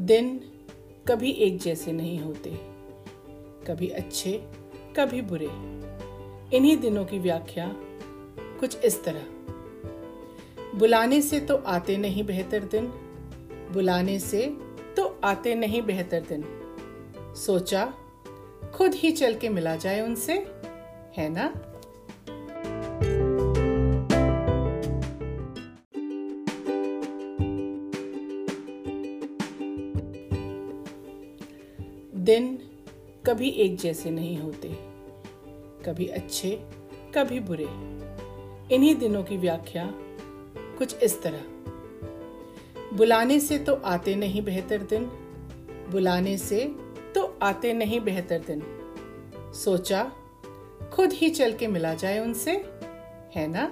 दिन कभी एक जैसे नहीं होते, कभी अच्छे, कभी बुरे। इन्हीं दिनों की व्याख्या कुछ इस तरह। बुलाने से तो आते नहीं बेहतर दिन, बुलाने से तो आते नहीं बेहतर दिन। सोचा, खुद ही चल के मिला जाए उनसे, है ना? दिन कभी एक जैसे नहीं होते, कभी अच्छे, कभी बुरे। इन्हीं दिनों की व्याख्या कुछ इस तरह। बुलाने से तो आते नहीं बेहतर दिन, बुलाने से तो आते नहीं बेहतर दिन। सोचा, खुद ही चल के मिला जाए उनसे, है ना?